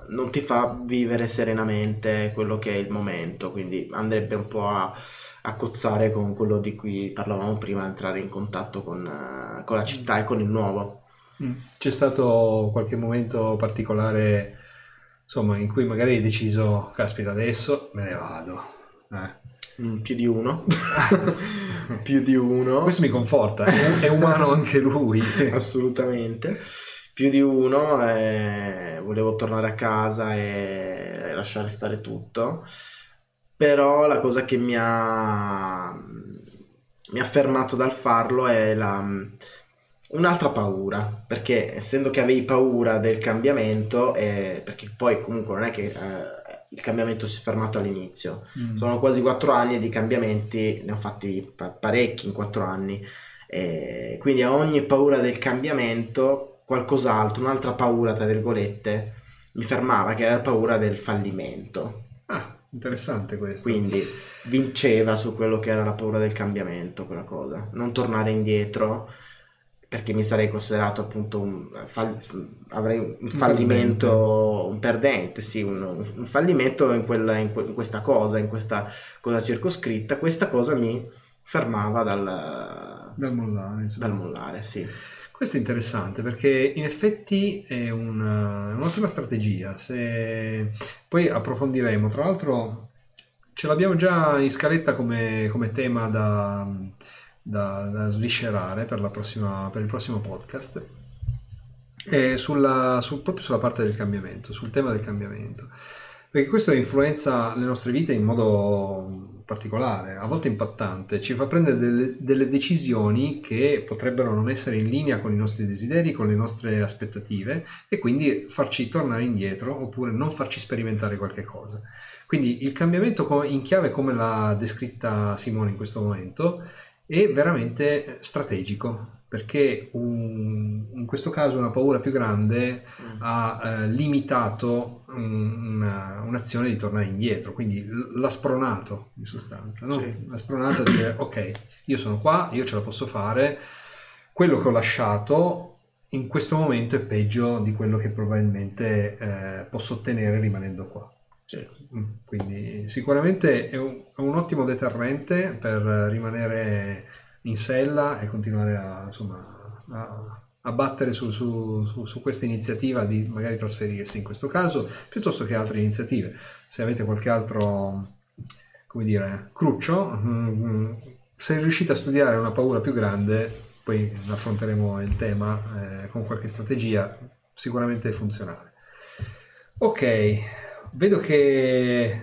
non ti fa vivere serenamente quello che è il momento, quindi andrebbe un po' a, a cozzare con quello di cui parlavamo prima, entrare in contatto con, con la città e con il nuovo. Mm. C'è stato qualche momento particolare, insomma, in cui magari hai deciso, caspita, adesso me ne vado. Eh. Mm, più di uno, più di uno. Questo mi conforta, è, è umano anche lui. Assolutamente. Più di uno, eh, volevo tornare a casa e lasciare stare tutto, però la cosa che mi ha, mi ha fermato dal farlo è la, un'altra paura, perché essendo che avevi paura del cambiamento, eh, perché poi comunque non è che eh, il cambiamento si è fermato all'inizio, Mm. sono quasi quattro anni e di cambiamenti ne ho fatti pa- parecchi in quattro anni. E quindi a ogni paura del cambiamento, qualcos'altro, un'altra paura, tra virgolette, mi fermava, che era la paura del fallimento. Ah, interessante questo. Quindi vinceva su quello che era la paura del cambiamento, quella cosa. Non tornare indietro, perché mi sarei considerato appunto un, fall- avrei un fallimento, un perdente, sì, un, un fallimento in, quella- in que- in questa cosa, in questa cosa circoscritta. Questa cosa mi fermava dal, Dal mollare, dal mollare, sì. Questo è interessante perché in effetti è una- un'ottima strategia. Se... Poi approfondiremo. Tra l'altro ce l'abbiamo già in scaletta come, come tema da, da- da sviscerare per, prossima- per il prossimo podcast. Sulla, sul- proprio sulla parte del cambiamento, sul tema del cambiamento. Perché questo influenza le nostre vite in modo particolare, a volte impattante, ci fa prendere delle, delle, decisioni che potrebbero non essere in linea con i nostri desideri, con le nostre aspettative e quindi farci tornare indietro oppure non farci sperimentare qualche cosa. Quindi il cambiamento in chiave come l'ha descritta Simone in questo momento è veramente strategico perché un, in questo caso una paura più grande mm. ha eh, limitato una, un'azione di tornare indietro, quindi l'ha spronato in sostanza, no? sì. l'ha spronato a dire ok, io sono qua, io ce la posso fare, quello che ho lasciato in questo momento è peggio di quello che probabilmente eh, posso ottenere rimanendo qua. Sì. Mm, quindi sicuramente è un, è un ottimo deterrente per rimanere in sella e continuare a, insomma, a, a battere su, su, su, su, questa iniziativa di magari trasferirsi in questo caso piuttosto che altre iniziative. Se avete qualche altro, come dire, cruccio, mm, se riuscite a studiare una paura più grande, poi affronteremo il tema eh, con qualche strategia sicuramente funzionale. Ok, vedo che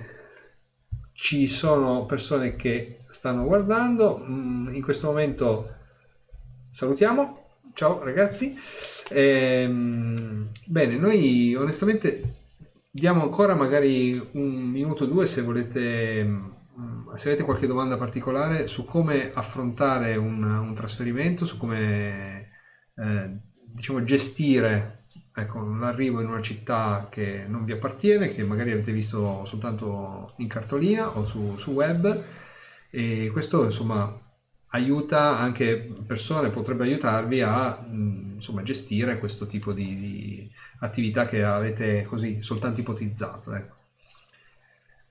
ci sono persone che stanno guardando. Mm, in questo momento salutiamo. Ciao ragazzi. Ehm, bene, noi onestamente diamo ancora magari un minuto o due se volete, mm, se avete qualche domanda particolare su come affrontare un, un trasferimento, su come eh, diciamo gestire ecco, l'arrivo in una città che non vi appartiene, che magari avete visto soltanto in cartolina o su, su web e questo insomma aiuta anche persone, potrebbe aiutarvi a insomma, gestire questo tipo di, di, attività che avete così soltanto ipotizzato. Ecco.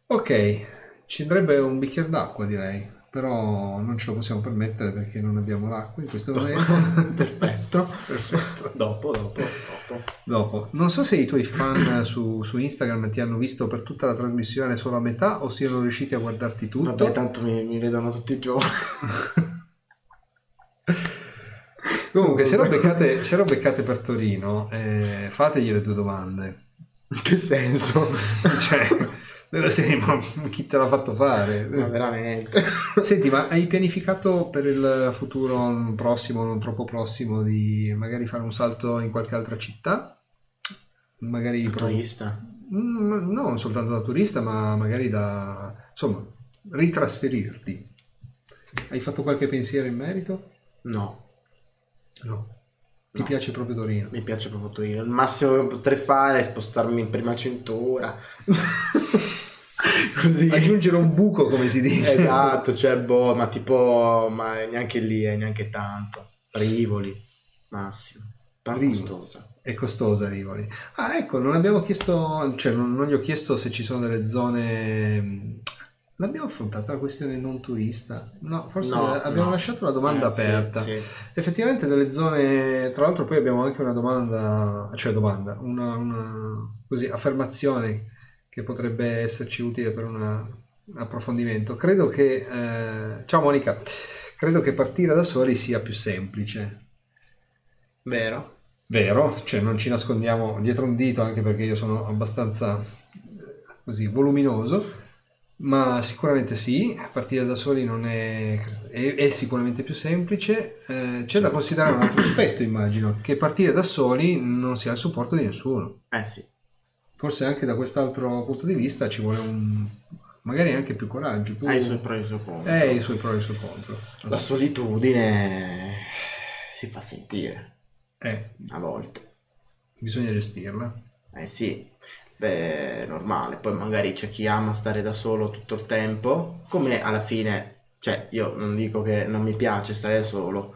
Ok, ci andrebbe un bicchiere d'acqua direi però non ce lo possiamo permettere perché non abbiamo l'acqua in questo momento. Perfetto. Perfetto. Dopo, dopo, dopo, dopo. Non so se i tuoi fan su, su, Instagram ti hanno visto per tutta la trasmissione solo a metà o siano riusciti a guardarti tutto. Vabbè, tanto mi, mi vedono tutti i giorni. Comunque, se lo beccate, se lo beccate per Torino, eh, fategli le due domande. In che senso? cioè della serie, ma chi te l'ha fatto fare? Ma veramente. Senti, ma hai pianificato per il futuro prossimo, non troppo prossimo, di magari fare un salto in qualche altra città? Magari da turista? Mm, no, non soltanto da turista, ma magari da, insomma, ritrasferirti. Hai fatto qualche pensiero in merito? No. No. Ti no. piace proprio Torino? Mi piace proprio Torino. Il massimo che potrei fare è spostarmi in prima cintura. Così. Aggiungere un buco, come si dice. Esatto, cioè, boh, ma tipo, ma neanche lì, eh, neanche tanto. Rivoli, massimo. È costosa. È costosa Rivoli. Ah, ecco, non abbiamo chiesto, cioè non, non, gli ho chiesto se ci sono delle zone... L'abbiamo affrontata la questione non turista? No, forse no, abbiamo no. lasciato la domanda eh, aperta. Sì, sì. Effettivamente delle zone, tra l'altro poi abbiamo anche una domanda, cioè domanda, una, una così, affermazione che potrebbe esserci utile per una, un approfondimento. Credo che, eh, ciao Monica, credo che partire da soli sia più semplice. Vero? Vero, cioè non ci nascondiamo dietro un dito anche perché io sono abbastanza eh, così voluminoso, ma sicuramente sì, partire da soli non è, è, è sicuramente più semplice. Eh, c'è da considerare un altro aspetto, immagino, che partire da soli non si ha il supporto di nessuno. Eh sì forse anche da quest'altro punto di vista ci vuole un magari anche più coraggio. Tu... Ha i suoi pro e i suoi contro. Eh, i suoi pro e i suoi contro. La solitudine si fa sentire. Eh. A volte. Bisogna gestirla. Eh sì, beh, è normale. Poi magari c'è chi ama stare da solo tutto il tempo, come alla fine, cioè io non dico che non mi piace stare da solo,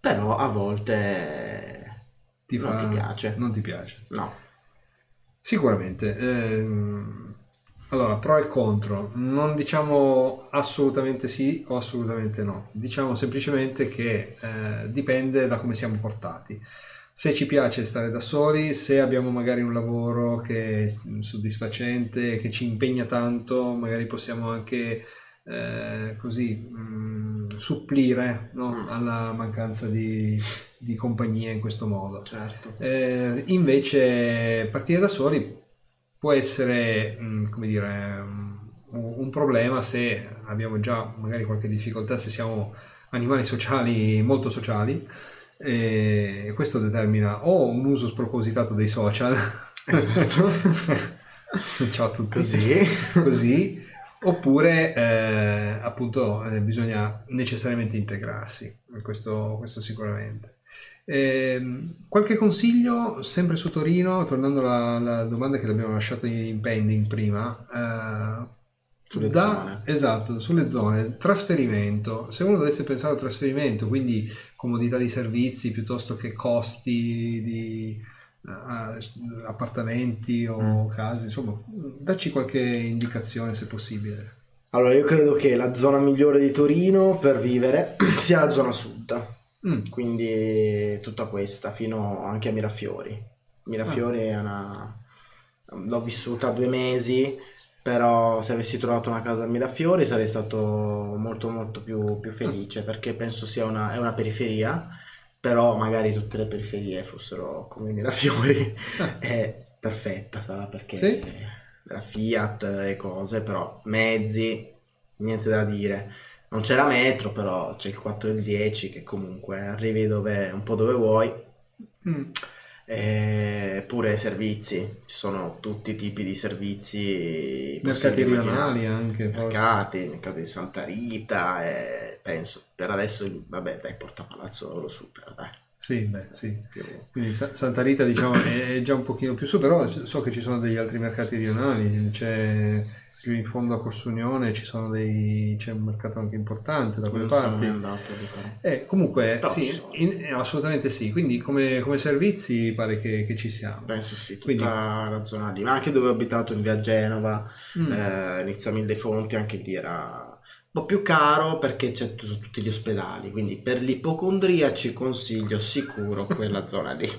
però a volte ti non fa... ti piace. Non ti piace. No. Sicuramente. Ehm, allora, pro e contro. Non diciamo assolutamente sì o assolutamente no. Diciamo semplicemente che eh, dipende da come siamo portati. Se ci piace stare da soli, se abbiamo magari un lavoro che è soddisfacente, che ci impegna tanto, magari possiamo anche eh, così mh, mm, supplire no? Mm. alla mancanza di, di, compagnia in questo modo. Certo. Eh, invece partire da soli può essere, mh, come dire, um, un problema se abbiamo già magari qualche difficoltà, se siamo animali sociali, molto sociali, e questo determina o un uso spropositato dei social, esatto. ciao a tutti, così, così oppure eh, appunto eh, bisogna necessariamente integrarsi, questo, questo sicuramente. Eh, qualche consiglio sempre su Torino, tornando alla, alla domanda che abbiamo lasciato in pending prima, eh, sulle da, zone. Esatto, sulle zone. Trasferimento. Se uno dovesse pensare al trasferimento, quindi comodità di servizi piuttosto che costi di uh, appartamenti o mm. case, insomma, dacci qualche indicazione se possibile. Allora, io credo che la zona migliore di Torino per vivere sia la zona sud. Mm. Quindi tutta questa, fino anche a Mirafiori. Mirafiori ah. è una... L'ho vissuta due mesi però se avessi trovato una casa a Mirafiori sarei stato molto molto più, più felice perché penso sia una, è una periferia però magari tutte le periferie fossero come Mirafiori è perfetta sarà perché sì? la Fiat e cose però mezzi niente da dire non c'è la metro però c'è il 4 e il 10 che comunque arrivi dove, un po' dove vuoi mm eh, pure servizi, ci sono tutti i tipi di servizi. Mercati rionali anche. Mercati, forse. mercati di Santa Rita, e penso per adesso, vabbè dai, Porta Palazzolo super, dai. Sì, beh, sì. Quindi Santa Rita diciamo è già un pochino più su, però so che ci sono degli altri mercati rionali, c'è più in fondo a Corso Unione ci sono dei, c'è un mercato anche importante da quelle non parti. Andato, eh, comunque sì, in, assolutamente sì, quindi come, come servizi pare che, che, ci siamo. Penso sì, tutta quindi... la zona lì, ma anche dove ho abitato in via Genova, mm. eh, inizia Mille Fonti, anche lì era po' più caro perché c'è t- tutti gli ospedali, quindi per l'ipocondriaci consiglio sicuro quella zona lì.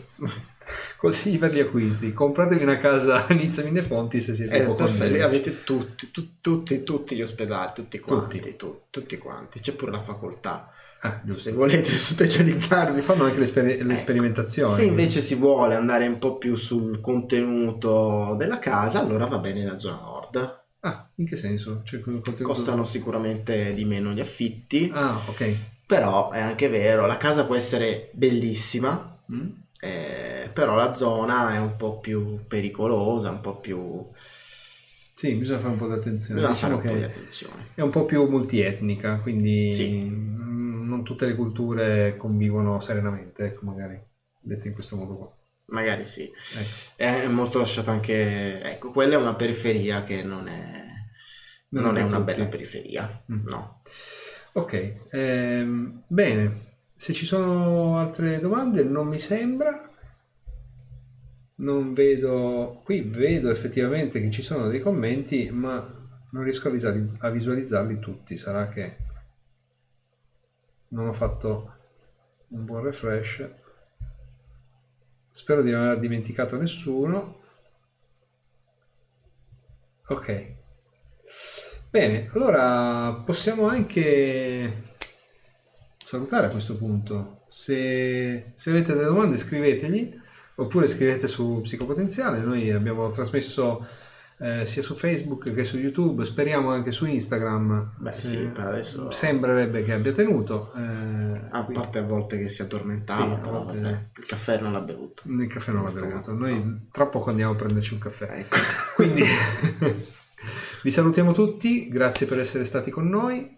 Così per gli acquisti, compratevi una casa a Nizza Fonti se siete eh, perfetto, avete tutti, tu, tutti, tutti gli ospedali, tutti quanti, tutti. Tu, tutti quanti, c'è pure la facoltà. Ah, se volete specializzarvi. Fanno anche l'esper- le sperimentazioni se invece si vuole andare un po' più sul contenuto della casa allora va bene la zona nord ah in che senso? Cioè, contenuto... costano sicuramente di meno gli affitti ah ok però è anche vero la casa può essere bellissima mm eh, però la zona è un po' più pericolosa, un po' più... Sì, bisogna fare un po' di attenzione. Bisogna diciamo fare un po' di attenzione. È un po' più multietnica, quindi sì. non tutte le culture convivono serenamente, ecco, magari detto in questo modo qua. Magari sì. Ecco. È molto lasciata anche... Ecco, quella è una periferia che non è, non non è una bella periferia, mm. no. Ok, ehm, bene. Se ci sono altre domande, non mi sembra. Non vedo. Qui vedo effettivamente che ci sono dei commenti, ma non riesco a, visualizz- a visualizzarli tutti. Sarà che non ho fatto un buon refresh. Spero di non aver dimenticato nessuno. Ok. Bene, allora possiamo anche salutare a questo punto. Se, se avete delle domande scrivetegli oppure scrivete su Psicopotenziale. Noi abbiamo trasmesso eh, sia su Facebook che su YouTube, speriamo anche su Instagram. Beh, sì, per adesso sembrerebbe che abbia tenuto. Eh, a quindi... parte a volte che si addormentava, sì, però volte... vabbè, il caffè non l'ha bevuto. Il caffè non l'ha bevuto. Noi no. tra poco andiamo a prenderci un caffè. Ecco. Quindi vi salutiamo tutti, grazie per essere stati con noi.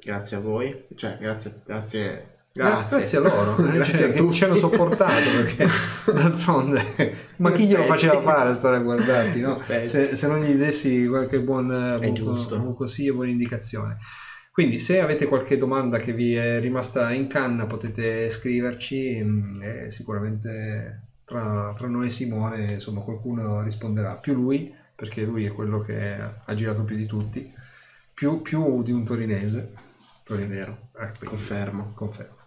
Grazie a voi, cioè grazie, grazie Grazie. grazie a loro grazie cioè, a che ci hanno sopportato perché d'altronde ma chi glielo faceva fare a stare a guardarti no? se, se, non gli dessi qualche buon, buon, buon consiglio buona indicazione quindi se avete qualche domanda che vi è rimasta in canna potete scriverci mm, e sicuramente tra, tra noi e Simone insomma qualcuno risponderà più lui perché lui è quello che ha girato più di tutti più, più di un torinese Torinero. Ecco, confermo. Confermo.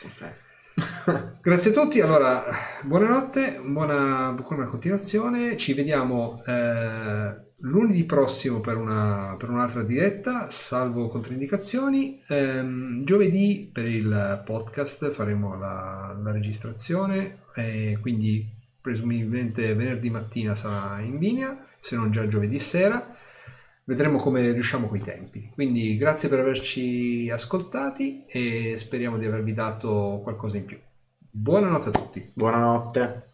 Confermo. Grazie a tutti, allora buonanotte, buona, buona continuazione, ci vediamo eh, lunedì prossimo per, una, per, un'altra diretta, salvo controindicazioni, eh, giovedì per il podcast faremo la, la registrazione e quindi presumibilmente venerdì mattina sarà in linea, se non già giovedì sera. Vedremo come riusciamo coi tempi. Quindi grazie per averci ascoltati e speriamo di avervi dato qualcosa in più. Buonanotte a tutti. Buonanotte.